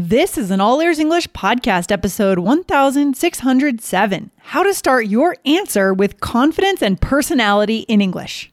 This is an All Ears English podcast, episode 1607 How to Start Your Answer with Confidence and Personality in English.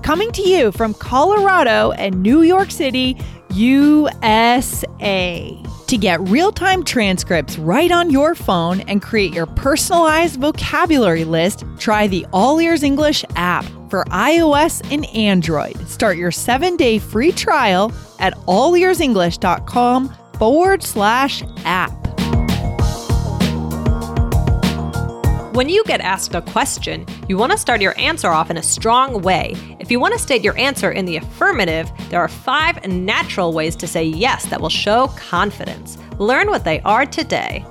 coming to you from Colorado and New York City, USA. To get real time transcripts right on your phone and create your personalized vocabulary list, try the All Ears English app for iOS and Android. Start your seven day free trial at allearsenglish.com forward slash app. When you get asked a question, you want to start your answer off in a strong way. If you want to state your answer in the affirmative, there are five natural ways to say yes that will show confidence. Learn what they are today.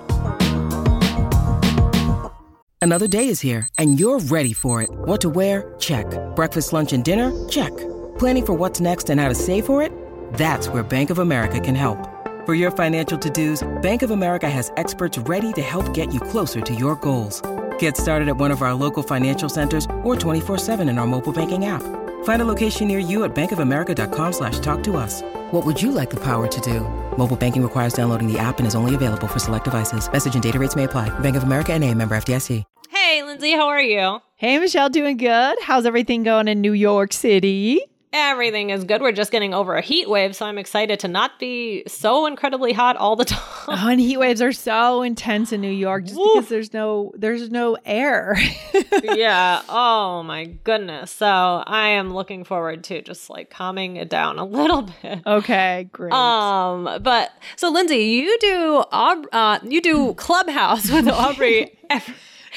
Another day is here, and you're ready for it. What to wear? Check. Breakfast, lunch, and dinner? Check. Planning for what's next and how to save for it? That's where Bank of America can help. For your financial to dos, Bank of America has experts ready to help get you closer to your goals. Get started at one of our local financial centers or 24-7 in our mobile banking app. Find a location near you at bankofamerica.com slash talk to us. What would you like the power to do? Mobile banking requires downloading the app and is only available for select devices. Message and data rates may apply. Bank of America and a member FDIC. Hey, Lindsay, how are you? Hey, Michelle, doing good? How's everything going in New York City? Everything is good. We're just getting over a heat wave, so I'm excited to not be so incredibly hot all the time. Oh, and heat waves are so intense in New York just because there's no there's no air. yeah. Oh my goodness. So I am looking forward to just like calming it down a little bit. Okay, great. Um, but so Lindsay, you do Aub- uh, you do Clubhouse with Aubrey every,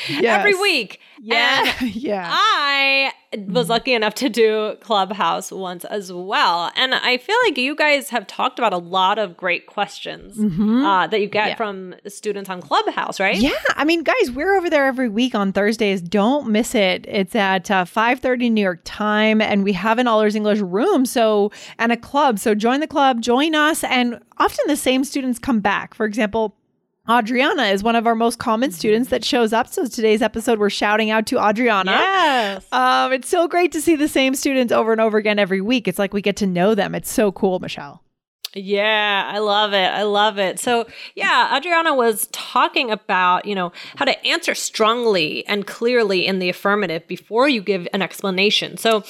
Yes. every week. Yeah, And yeah. I was lucky enough to do Clubhouse once as well. And I feel like you guys have talked about a lot of great questions uh, that you get Mm-hmm. Yeah. from students on Clubhouse, right? Yeah, I mean, guys, we're over there every week on Thursdays. Don't miss it. It's at uh, five thirty New York time, and we have an All Ears English room, so and a club. So join the club, join us, and often the same students come back. For example. Adriana is one of our most common students that shows up. So today's episode, we're shouting out to Adriana. Yes. Um, it's so great to see the same students over and over again every week. It's like we get to know them. It's so cool, Michelle. Yeah, I love it. I love it. So, yeah, Adriana was talking about, you know, how to answer strongly and clearly in the affirmative before you give an explanation. So,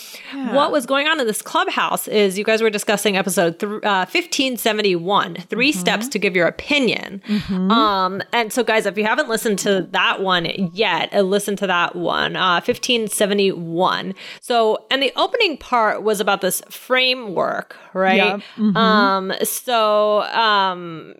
what was going on in this clubhouse is you guys were discussing episode th- uh, 1571, 3 steps to give your opinion. Um, and so, guys, if you haven't listened to that one yet, uh, listen to that one, uh, 1571. So, and the opening part was about this framework, right? Um, so, um,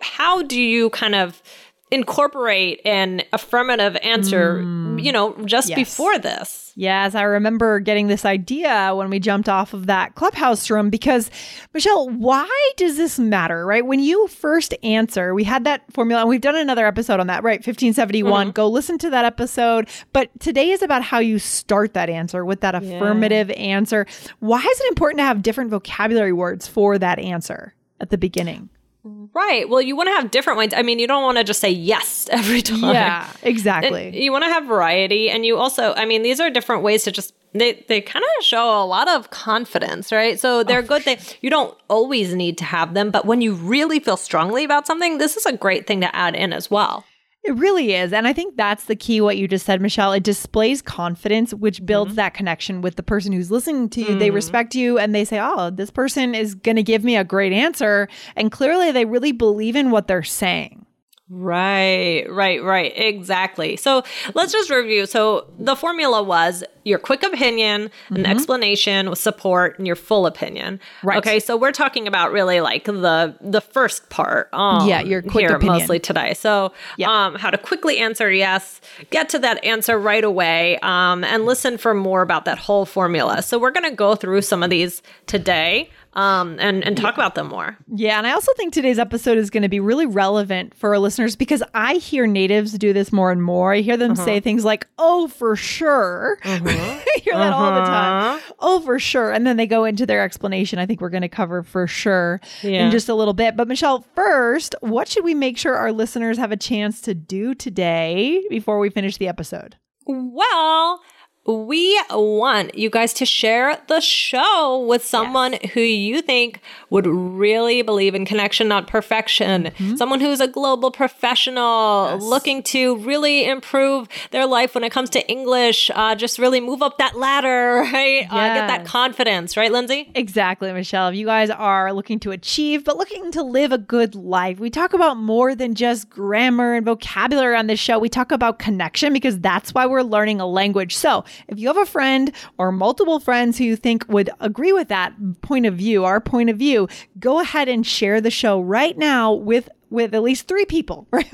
how do you kind of incorporate an affirmative answer, mm. you know, just Yes. before this? Yes, I remember getting this idea when we jumped off of that clubhouse room because, Michelle, why does this matter, right? When you first answer, we had that formula and we've done another episode on that, right? 1571. Mm-hmm. Go listen to that episode. But today is about how you start that answer with that affirmative answer. Why is it important to have different vocabulary words for that answer at the beginning? Right. Well, you want to have different ones. I mean, you don't want to just say yes every time. Yeah, exactly. you want to have variety. And you also, I mean, these are different ways to just, they, they kind of show a lot of confidence, right? So they're good. They, you don't always need to have them, but when you really feel strongly about something, this is a great thing to add in as well. It really is. And I think that's the key, what you just said, Michelle. It displays confidence, which builds mm-hmm. that connection with the person who's listening to you. They mm-hmm. respect you and they say, oh, this person is going to give me a great answer. And clearly they really believe in what they're saying. Right, right, right. Exactly. So let's just review. So the formula was your quick opinion, an explanation with support, and your full opinion. Right. Okay. So we're talking about really like the the first part. Um, Yeah, your quick here opinion. mostly today. So Yeah. um, how to quickly answer yes, get to that answer right away, um, and listen for more about that whole formula. So we're going to go through some of these today. Um, and and talk about them more. Yeah, and I also think today's episode is going to be really relevant for our listeners because I hear natives do this more and more. I hear them Uh-huh. say things like, "Oh, for sure." I hear that all the time. Uh-huh. Oh, for sure. And then they go into their explanation. I think we're going to cover for sure Yeah. in just a little bit. But Michelle, first, what should we make sure our listeners have a chance to do today before we finish the episode? Well, we want you guys to share the show with someone who you think would really believe in connection, not perfection. Someone who's a global professional looking to really improve their life when it comes to English, uh, just really move up that ladder, right? Uh, get that confidence, right, Lindsay? Exactly, Michelle. If you guys are looking to achieve, but looking to live a good life, we talk about more than just grammar and vocabulary on this show. We talk about connection because that's why we're learning a language. So if you have a friend or multiple friends who you think would agree with that point of view, our point of view, go ahead and share the show right now with with at least three people, right?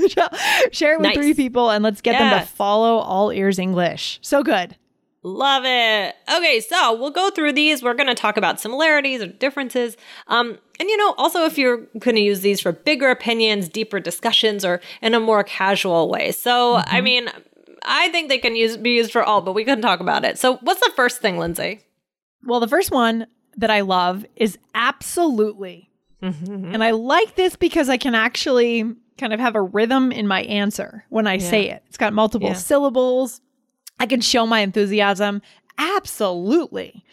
Share it with Nice. three people and let's get them to follow All Ears English. So good. Love it. Okay, so we'll go through these. We're going to talk about similarities or differences. Um, and you know, also if you're going to use these for bigger opinions, deeper discussions, or in a more casual way. So, I mean, I think they can use be used for all, but we can talk about it. So, what's the first thing, Lindsay? Well, the first one that I love is absolutely. Mm-hmm. And I like this because I can actually kind of have a rhythm in my answer when I say it. It's got multiple Yeah. syllables. I can show my enthusiasm. Absolutely.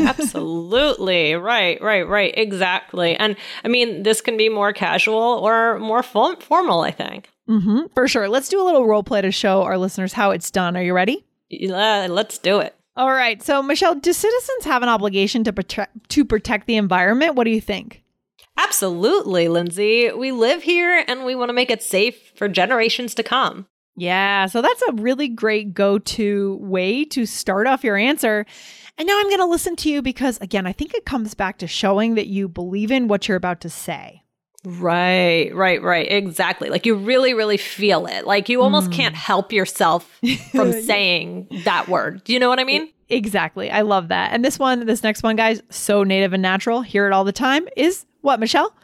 Absolutely. right, right, right. Exactly. And I mean, this can be more casual or more fo- formal, I think. hmm for sure. Let's do a little role play to show our listeners how it's done. Are you ready? Yeah, let's do it. All right. So, Michelle, do citizens have an obligation to protect to protect the environment? What do you think? Absolutely, Lindsay. We live here and we want to make it safe for generations to come. Yeah, so that's a really great go to way to start off your answer. And now I'm going to listen to you because, again, I think it comes back to showing that you believe in what you're about to say. Right, right, right. Exactly. Like you really, really feel it. Like you almost mm. can't help yourself from saying that word. Do you know what I mean? Exactly. I love that. And this one, this next one, guys, so native and natural, hear it all the time, is what, Michelle?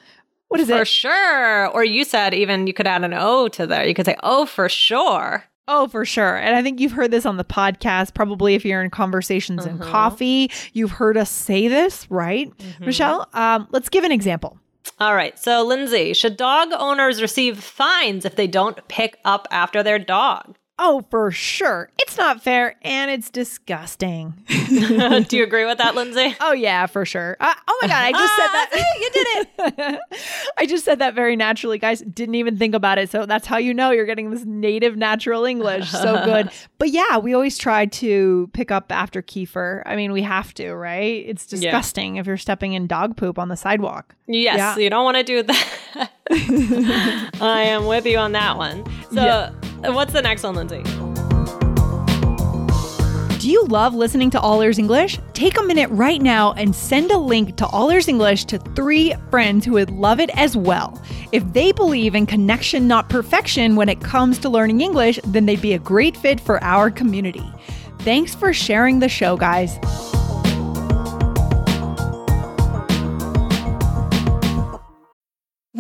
What is For it? sure. Or you said even you could add an O to there. You could say, oh, for sure. Oh, for sure. And I think you've heard this on the podcast. Probably if you're in conversations and coffee, you've heard us say this, right? Michelle, um, let's give an example. All right. So, Lindsay, should dog owners receive fines if they don't pick up after their dog? Oh, for sure. It's not fair and it's disgusting. Do you agree with that, Lindsay? Oh yeah, for sure. Uh, oh my god, I just said that. you did it. I just said that very naturally, guys. Didn't even think about it. So that's how you know you're getting this native natural English. So good. But yeah, we always try to pick up after Kiefer. I mean, we have to, right? It's disgusting if you're stepping in dog poop on the sidewalk. Yes, Yeah. you don't want to do that. I am with you on that one. So, what's the next one, Lindsay? Do you love listening to All Ears English? Take a minute right now and send a link to All Ears English to three friends who would love it as well. If they believe in connection, not perfection, when it comes to learning English, then they'd be a great fit for our community. Thanks for sharing the show, guys.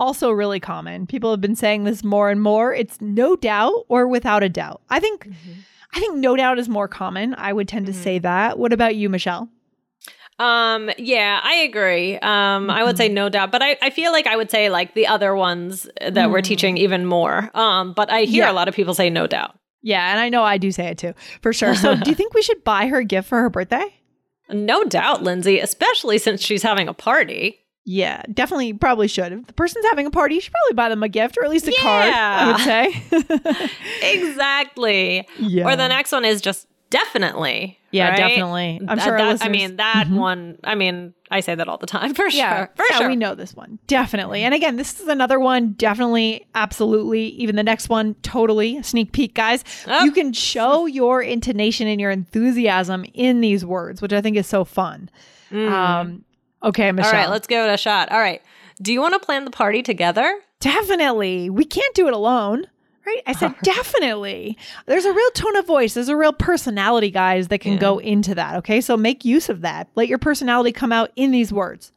Also, really common. People have been saying this more and more. It's no doubt or without a doubt. I think, I think no doubt is more common. I would tend to say that. What about you, Michelle? Um, yeah, I agree. Um, I would say no doubt, but I, I feel like I would say like the other ones that we're teaching even more. Um, but I hear Yeah. a lot of people say no doubt. Yeah, and I know I do say it too, for sure. So, do you think we should buy her a gift for her birthday? No doubt, Lindsay, especially since she's having a party. Yeah, definitely, probably should. If the person's having a party, you should probably buy them a gift or at least a card, I would say. Exactly. Yeah. Or the next one is just definitely. Yeah, right? definitely. I'm sure that- I mean, that one, I mean, I say that all the time for Yeah, sure. For yeah, sure. we know this one definitely. And again, this is another one, definitely, absolutely. Even the next one, totally. Sneak peek, guys. Oh. You can show your intonation and your enthusiasm in these words, which I think is so fun. Um, okay, Michelle. All right, let's give it a shot. All right. Do you want to plan the party together? Definitely. We can't do it alone. Right? I said definitely. There's a real tone of voice. There's a real personality, guys, that can go into that. Okay. So make use of that. Let your personality come out in these words.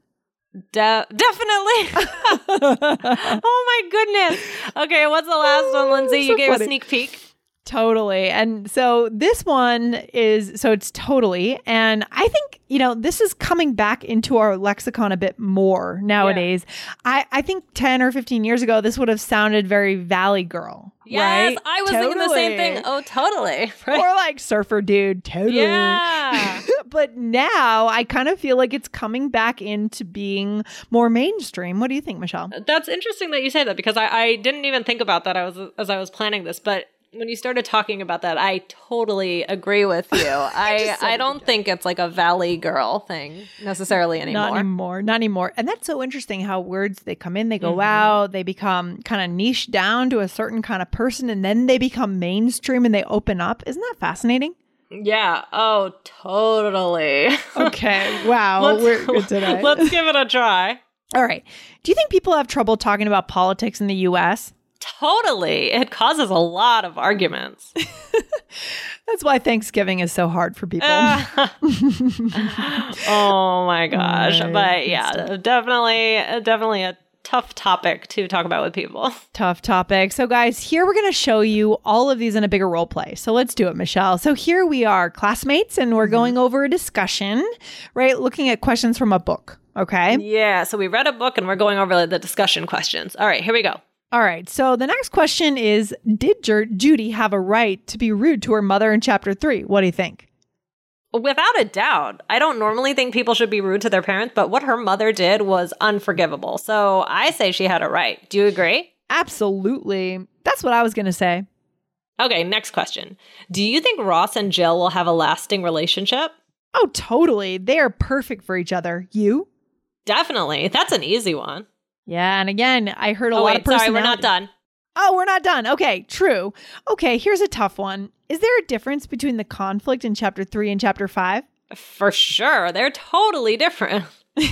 De- definitely. oh my goodness. Okay, what's the last one, Lindsay? so You gave funny. a sneak peek. Totally. And so this one is so it's totally. And I think, you know, this is coming back into our lexicon a bit more nowadays. I, I think 10 or 15 years ago, this would have sounded very Valley Girl. Yes, right? I was thinking the same thing. Oh, totally. Right. Or like surfer dude. Totally. Yeah. but now I kind of feel like it's coming back into being more mainstream. What do you think, Michelle? That's interesting that you say that because I, I didn't even think about that I was as I was planning this, but when you started talking about that, I totally agree with you. I I don't think it's like a valley girl thing necessarily anymore. Not anymore. Not anymore. And that's so interesting how words they come in, they Mm-hmm. go out, they become kind of niche down to a certain kind of person, and then they become mainstream and they open up. Isn't that fascinating? Yeah. Oh, totally. Okay. Wow. we're good today. Let's give it a try. All right. Do you think people have trouble talking about politics in the US? Totally. It causes a lot of arguments. That's why Thanksgiving is so hard for people. Ah. oh my gosh. Right, but yeah, definitely definitely a tough topic to talk about with people. Tough topic. So, guys, here we're going to show you all of these in a bigger role play. So, let's do it, Michelle. So, here we are, classmates, and we're mm-hmm. going over a discussion, right? Looking at questions from a book. Okay. Yeah, so we read a book and we're going over the discussion questions. All right, here we go. All right. So, the next question is Did Ju- Judy have a right to be rude to her mother in chapter three? What do you think? Without a doubt, I don't normally think people should be rude to their parents, but what her mother did was unforgivable. So I say she had a right. Do you agree? Absolutely. That's what I was going to say. Okay, next question. Do you think Ross and Jill will have a lasting relationship? Oh, totally. They are perfect for each other. You? Definitely. That's an easy one. Yeah. And again, I heard a oh, lot wait, of personality. sorry, we're not done. Oh, we're not done. Okay, true. Okay, here's a tough one. Is there a difference between the conflict in chapter three and chapter five? For sure. They're totally different.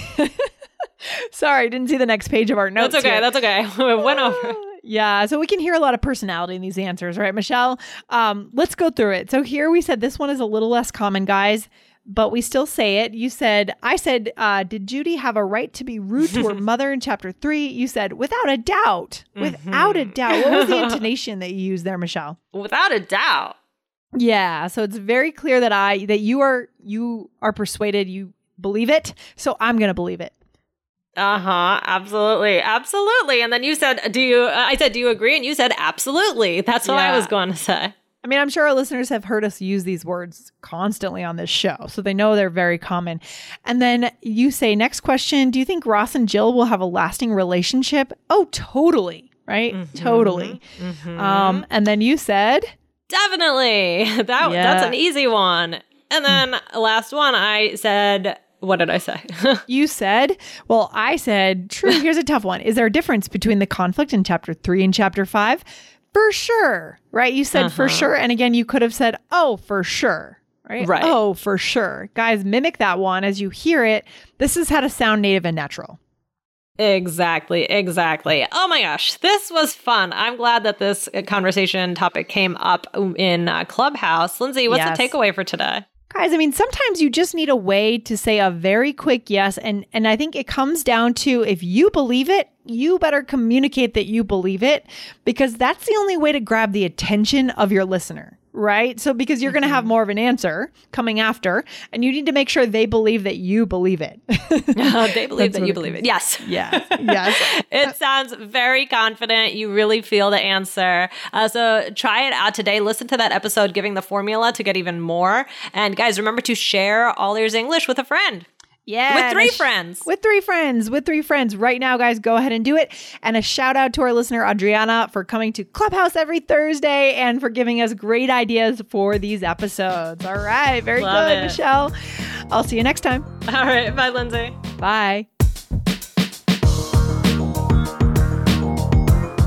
Sorry, didn't see the next page of our notes. That's okay. here. That's okay. we went over. Yeah, so we can hear a lot of personality in these answers, right, Michelle? Um, let's go through it. So here we said this one is a little less common, guys, but we still say it. You said, I said, uh, did Judy have a right to be rude to her mother in chapter three? You said, without a doubt, without a doubt. What was the intonation that you used there, Michelle? Without a doubt. Yeah, so it's very clear that I that you are you are persuaded, you believe it. So I'm going to believe it. Uh huh. Absolutely. Absolutely. And then you said, Do you, uh, I said, Do you agree? And you said, Absolutely. That's what I was going to say. I mean, I'm sure our listeners have heard us use these words constantly on this show, so they know they're very common. And then you say, next question, do you think Ross and Jill will have a lasting relationship? Oh, totally, right? Mm-hmm. Totally. Mm-hmm. Um, and then you said, Definitely. That, Yeah. That's an easy one. And hmm. then last one, I said, What did I say? you said, well, I said, true, here's a tough one. Is there a difference between the conflict in chapter three and chapter five? For sure, right? You said for sure. And again, you could have said, oh, for sure. Right? Right. Oh, for sure. Guys, mimic that one as you hear it. This is how to sound native and natural. Exactly, exactly. Oh my gosh, this was fun. I'm glad that this uh, conversation topic came up in uh, Clubhouse. Lindsay, what's Yes. the takeaway for today? Guys, I mean, sometimes you just need a way to say a very quick yes. And, and I think it comes down to if you believe it, you better communicate that you believe it because that's the only way to grab the attention of your listener, right? So, because you're going to have more of an answer coming after, and you need to make sure they believe that you believe it. they believe that you believe it. Yes. yes. Yes. it sounds very confident. You really feel the answer. Uh, so try it out today. Listen to that episode giving the formula to get even more. And guys, remember to share All Ears English with a friend. Yeah. With three sh- friends. With three friends. With three friends. Right now, guys, go ahead and do it. And a shout out to our listener, Adriana, for coming to Clubhouse every Thursday and for giving us great ideas for these episodes. All right. Very Love good, it. Michelle. I'll see you next time. All right. Bye, Lindsay. Bye.